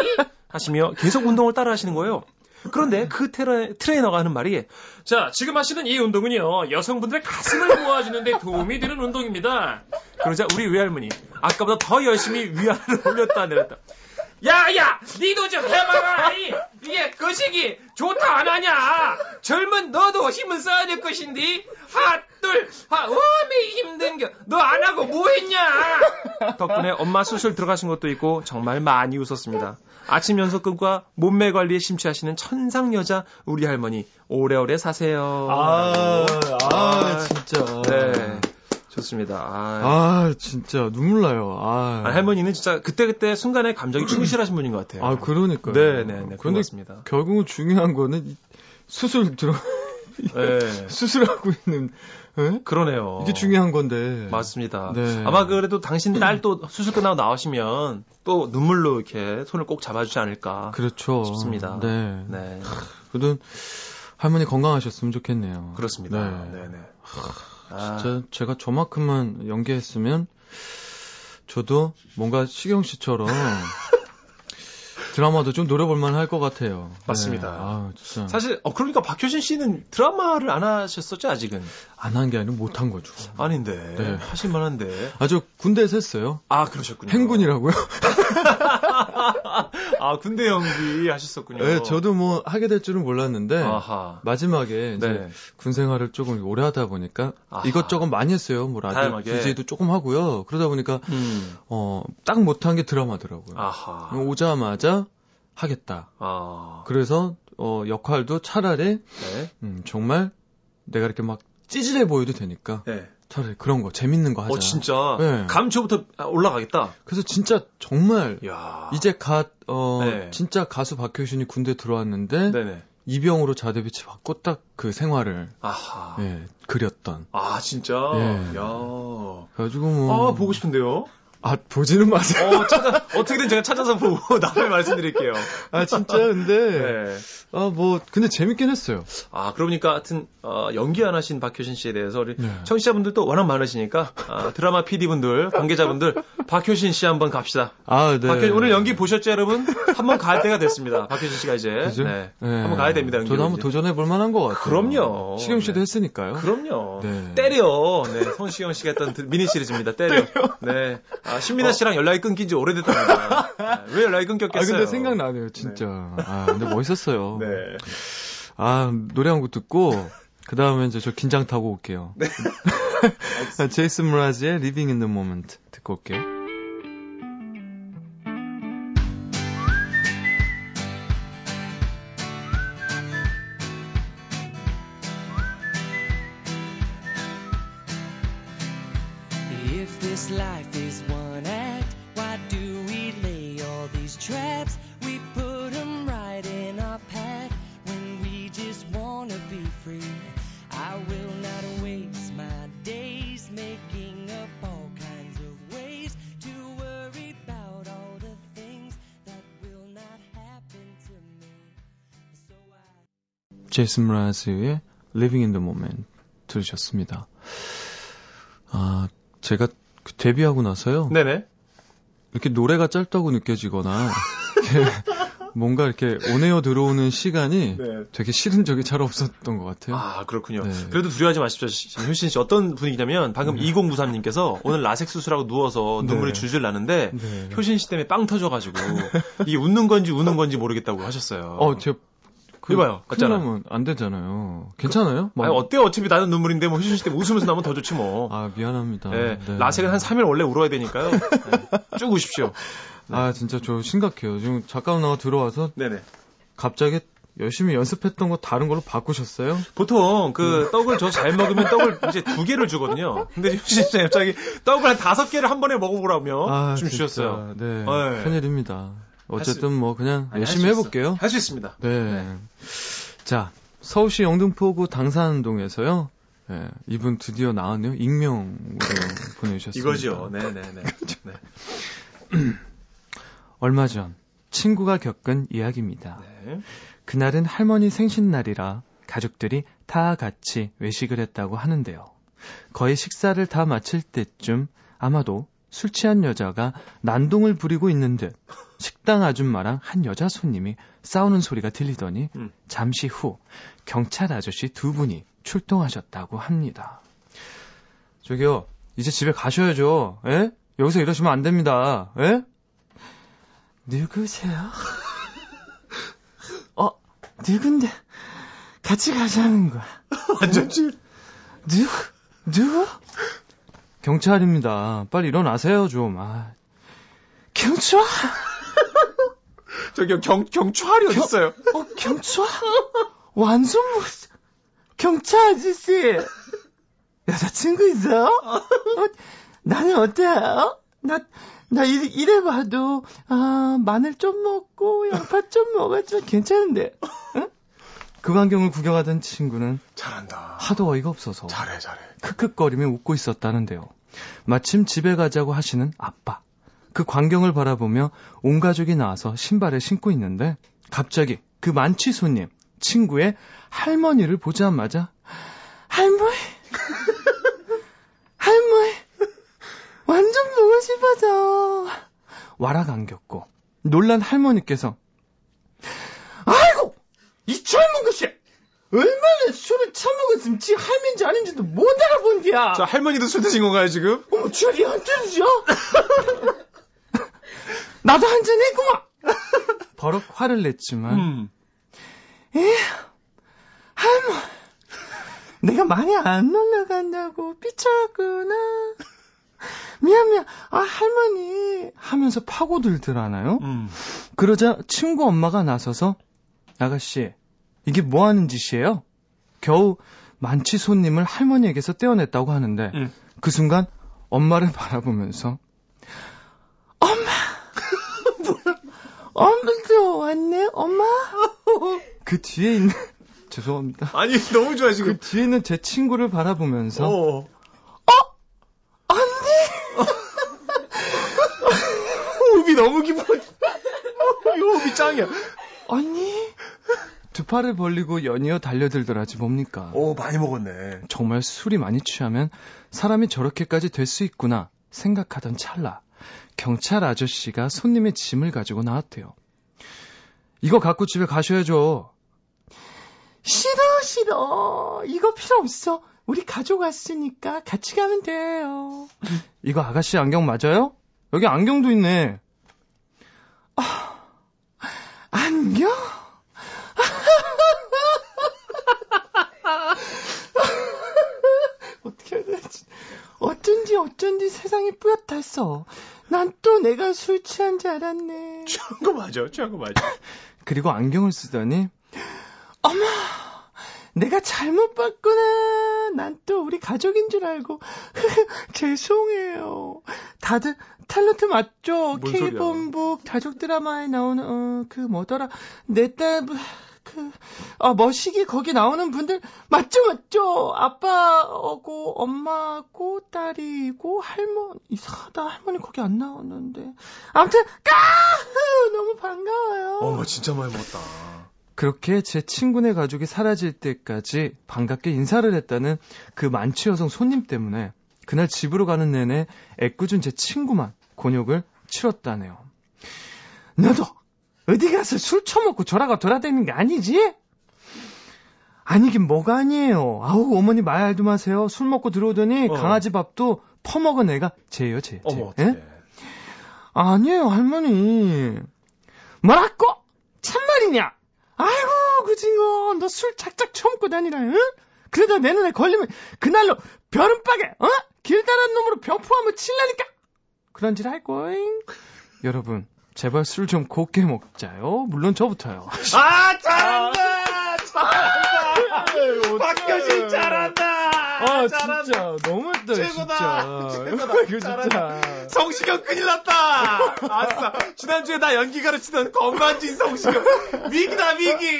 하시며 계속 운동을 따라 하시는 거예요. 그런데 그 테러, 트레이너가 하는 말이 자 지금 하시는 이 운동은요 여성분들의 가슴을 모아주는 데 도움이 되는 운동입니다 그러자 우리 외할머니 아까보다 더 열심히 위아래를 올렸다 내렸다. 야야 니도 좀 해봐라 이, 이게 거시기 좋다 안 하냐 젊은 너도 힘을 써야 될 것인데 하둘하 웜에 힘든 겨 너 안 하고 뭐 했냐 덕분에 엄마 수술 들어가신 것도 있고 정말 많이 웃었습니다. 아침 연속근과 몸매 관리에 심취하시는 천상 여자 우리 할머니 오래오래 사세요. 아, 아, 진짜. 네. 좋습니다. 아, 아, 진짜 눈물 나요. 아, 아, 할머니는 진짜 그때그때 순간에 감정이 [clears throat] 충실하신 분인 것 같아요. 아, 그러니까요. 네, 네, 네. 그런 그런데 같습니다. 결국은 중요한 거는 이 수술 들어 네. [laughs] 수술하고 있는 예? 그러네요. 이게 중요한 건데. 맞습니다. 네. 아마 그래도 당신 딸 또 수술 끝나고 나오시면 또 눈물로 이렇게 손을 꼭 잡아주지 않을까 그렇죠. 싶습니다. 네. 네. 그래도 할머니 건강하셨으면 좋겠네요. 그렇습니다. 네. 네, 네. 아, 진짜 제가 저만큼만 연기했으면 저도 뭔가 시경 씨처럼 [laughs] 드라마도 좀 노려볼 만 할 것 같아요. 맞습니다. 네. 아, 진짜 사실 어 그러니까 박효신 씨는 드라마를 안 하셨었죠 아직은 안 한 게 아니라 못한 거죠. 아닌데 네. 하실 만한데 아, 저 군대에서 했어요. 아 그러셨군요. 행군이라고요? [laughs] 아 군대 연기 하셨었군요. 네, 저도 뭐 하게 될 줄은 몰랐는데 아하. 마지막에 이제 네. 군 생활을 조금 오래 하다 보니까 아하. 이것저것 많이 했어요. 뭐 라디오. DJ도 조금 하고요. 그러다 보니까 음. 어, 딱 못한 게 드라마더라고요. 아하. 오자마자 하겠다. 아. 그래서 어, 역할도 차라리 네. 음, 정말 내가 이렇게 막 찌질해 보여도 되니까 네. 차라리 그런 거 재밌는 거 하자. 어 진짜 네. 감초부터 올라가겠다. 그래서 진짜 정말 야. 이제 갓 어, 네. 진짜 가수 박효신이 군대 들어왔는데 네네. 이병으로 자대비치 받고 딱 그 생활을 아하. 예, 그렸던. 아 진짜. 예. 야. 그래가지고 뭐 아 보고 싶은데요. 아, 보지는 마세요. 어 찾아 어떻게든 제가 찾아서 보고 [laughs] 나중에 말씀드릴게요. 아 진짜 근데 네. 아 뭐 근데 재밌긴 했어요. 아 그러니까 하여튼 어, 연기 안 하신 박효신 씨에 대해서 우리 네. 청취자분들도 워낙 많으시니까 아, 드라마 PD분들 관계자분들 박효신 씨 한번 갑시다. 아 네. 박효, 오늘 연기 보셨죠 여러분? 한번 갈 때가 됐습니다. 박효신 씨가 이제 그죠? 네. 네. 한번 가야 됩니다. 연기 저도 한번 도전해 볼 만한 것 같아요. 그럼요. 시경 씨도 네. 했으니까요. 그럼요. 네. 때려. 네, 손시경 씨가 했던 드- 미니 시리즈입니다. 때려. 네. 아, 신민아 씨랑 연락이 끊긴 지 오래됐답니다. [laughs] 네, 왜 연락이 아 끊겼겠어요? 근데 생각나네요 진짜. 아 근데 멋있었어요. [laughs] 네. 아 노래 한 곡 듣고 그 다음에 이제 저 긴장 타고 올게요. [laughs] 네. 제이슨 무라즈의 Living in the Moment 듣고 올게요. If this life is one 제이슨 무라즈의 Living in the Moment 들으셨습니다. 아, 제가 그 데뷔하고 나서요. 네네. 이렇게 노래가 짧다고 느껴지거나 뭔가 이렇게 온에어 들어오는 시간이 네. 되게 싫은 적이 잘 없었던 것 같아요. 아, 그렇군요. 네. 그래도 두려워하지 마십시오. 시- 효신 씨. 어떤 분위기냐면, 방금 2093님께서 오늘 라섹 수술하고 누워서 눈물이 네. 줄줄 나는데, 네. 효신 씨 때문에 빵 터져가지고, 이게 웃는 건지 우는 건지 모르겠다고 하셨어요. 어, 제 그, 이봐요. 나면 안 되잖아요. 괜찮아요? 뭐- 아니, 어때요? 어차피 나는 눈물인데, 뭐, 씨 때문에 웃으면서 나면 더 좋지 뭐. 아, 미안합니다. 네. 네. 라섹은 한 3일 원래 울어야 되니까요. 네. 쭉 우십시오. 아, 진짜 저 심각해요. 지금 작가 누나가 들어와서 네네. 갑자기 열심히 연습했던 거 다른 걸로 바꾸셨어요? 보통 그 떡을 저 잘 먹으면 떡을 이제 두 개를 주거든요. 근데 효신 씨 갑자기 떡을 한 다섯 개를 한 번에 먹어보라며 아, 좀 진짜, 주셨어요. 네. 네. 큰일입니다. 어쨌든 수- 뭐 그냥 아니, 열심히 해볼게요. 할 수 있습니다. 네. 자, 서울시 영등포구 당산동에서요. 네, 이분 드디어 나왔네요. 익명으로 보내주셨습니다. 이거죠. 네네네. 네. [laughs] [clears throat] 얼마 전 친구가 겪은 이야기입니다. 네. 그날은 할머니 생신날이라 가족들이 다 같이 외식을 했다고 하는데요. 거의 식사를 다 마칠 때쯤 아마도 술 취한 여자가 난동을 부리고 있는 듯 식당 아줌마랑 한 여자 손님이 싸우는 소리가 들리더니 음. 잠시 후 경찰 아저씨 두 분이 출동하셨다고 합니다. 저기요, 이제 집에 가셔야죠. 예? 여기서 이러시면 안 됩니다. 예? 누구세요? [laughs] 어, 누군데? 같이 가자는 거야. [laughs] 완전 질. 누구? 누구? 경찰입니다. 빨리 일어나세요, 좀. 아. 경찰? 저기 경 경찰이 어디 있어요? 어, 경찰? 완전 뭐, 경찰 아저씨. 여자친구 있어요? 어, 나는 어때요? 나, 나 이래, 이래 봐도, 아, 마늘 좀 먹고, 양파 좀 먹었지만 괜찮은데. 응? 그 광경을 구경하던 친구는 잘한다. 하도 어이가 없어서 잘해 잘해. 크크거리며 웃고 있었다는데요. 마침 집에 가자고 하시는 아빠. 그 광경을 바라보며 온 가족이 나와서 신발을 신고 있는데 갑자기 그 만취 손님 친구의 할머니를 보자마자 할머니 할머니 완전 보고 싶어서 와락 안겼고 놀란 할머니께서 아 이고 이 젊은 것이 얼마나 술을 처먹었으면 지 할머니인지 아닌지도 못 알아본디야 자 할머니도 술 드신 건가요 지금? 어머, 저리 안 들으죠? [laughs] 나도 한 잔 했구만! 버럭 화를 냈지만, 음. 할머, 내가 많이 안 놀러 간다고 삐쳤구나. 미안, 미안. 아, 할머니. 하면서 파고들더라나요? 음. 그러자 친구 엄마가 나서서, 아가씨, 이게 뭐 하는 짓이에요? 겨우 만취 손님을 할머니에게서 떼어냈다고 하는데, 음. 그 순간 엄마를 바라보면서 엄마 [laughs] 엄마도 왔네 엄마 그 뒤에 있는 [laughs] 죄송합니다 아니 너무 좋아 그 지금. 뒤에 있는 제 친구를 바라보면서 어. [laughs] 호흡이 너무 깊어. 이 호흡이 짱이야. 언니 두 팔을 벌리고 연이어 달려들더라지 뭡니까 오 많이 먹었네. 정말 술이 많이 취하면 사람이 저렇게까지 될 수 있구나 생각하던 찰나 경찰 아저씨가 손님의 짐을 가지고 나왔대요. 이거 갖고 집에 가셔야죠. 싫어 싫어 이거 필요 없어 우리 가족 왔으니까 같이 가면 돼요. 이거 아가씨 안경 맞아요? 여기 안경도 있네. 아, 안경? [laughs] 어쩐지 세상이 뿌옇다 했어. 난 또 내가 술 취한 줄 알았네. [laughs] 취한 거 맞아, 취한 거 맞아. [laughs] 그리고 안경을 쓰더니 어머 내가 잘못 봤구나 난 또 우리 가족인 줄 알고 죄송해요 다들 탤런트 맞죠. K본부 가족 드라마에 나오는 어, 그 뭐더라 내 딸 그, 아, 머시기 거기 나오는 분들, 맞죠, 맞죠? 아빠하고, 엄마하고, 딸이고, 할머니, 이상하다. 할머니 거기 안 나오는데. 아무튼, 까! 너무 반가워요. 어머, 진짜 많이 먹었다. 그렇게 제 친구네 가족이 사라질 때까지 반갑게 인사를 했다는 그 만취 여성 손님 때문에 그날 집으로 가는 내내 애꿎은 제 친구만 곤욕을 치렀다네요. 너도 어디 가서 술 처먹고 졸아가 돌아다니는 게 아니지? 아니긴 뭐가 아니에요. 아우 어머니 말도 마세요. 술 먹고 들어오더니 어. 강아지 밥도 퍼먹은 애가 쟤예요, 쟤. 쟤. 어머, 예? 아니에요, 할머니. 뭐라고? 참말이냐? 아이고, 그징어. 너 술 작작 처먹고 다니라, 응? 그러다 내 눈에 걸리면 그날로 벼른박에, 어? 길다란 놈으로 병포함을 칠라니까! 그런 짓 할 거잉. 여러분, 제발 술 좀 곱게 먹자요. 물론 저부터요. 아, 잘한다! 잘한다! 박효신 잘한다! 아, 잘한다! 진짜. 너무했다, 최고다. 진짜. 최고다. [laughs] 진짜. 성시경 큰일 났다! 아싸! 지난주에 나 연기 가르치던 건반진 성시경. 위기다, 위기!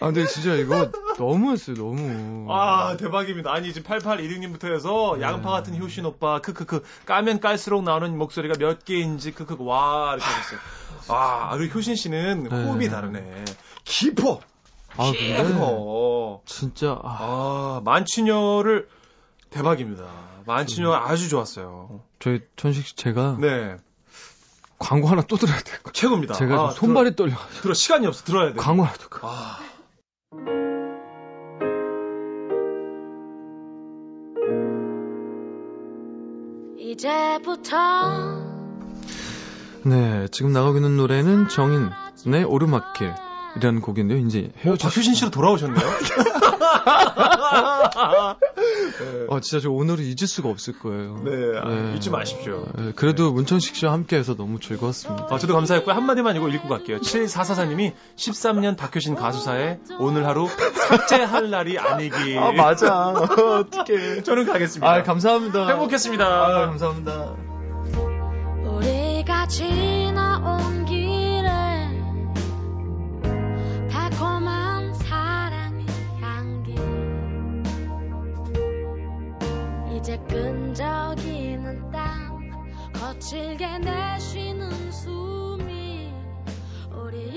아, 근데 진짜 이거 너무했어요, 너무. 아, 대박입니다. 아니, 지금 8816님부터 해서 네. 양파 같은 효신 오빠, 크크크, 까면 깔수록 나오는 목소리가 몇 개인지, 크크크, 와, 이렇게 하셨어요. 아, 그리고 효신 씨는 네. 호흡이 다르네. 깊어! 아, 근데 깊어! 진짜 아, 아, 만취녀를 대박입니다. 만취녀 아주 좋았어요. 저희 천식 씨 제가 네, 광고 하나 또 들어야 될것 같아요. 최고입니다. 제가 아, 좀 손발이 떨려. 들어, 시간이 없어 들어야 돼. 광고 하나 더. 아, 이제부터 네, 지금 나가고 있는 노래는 정인의 오르막길 이라는 곡인데요. 이제 헤어져. 박효신 씨로 돌아오셨네요. 아, [laughs] 진짜 저 오늘은 잊을 수가 없을 거예요. 네, 아, 잊지 마십시오. 네, 그래도 문천식 씨와 함께해서 너무 즐거웠습니다. 아, 저도 감사했고요. 한마디만 이거 읽고 갈게요. 7444님이 13년 박효신 가수사에 오늘 하루 삭제할 날이 아니기. 맞아. 어떡해. [laughs] 저는 가겠습니다. 아, 감사합니다. 행복했습니다. 아, 감사합니다. 우리가 지나온 저기는 땅 거칠게 내쉬는 숨이 우리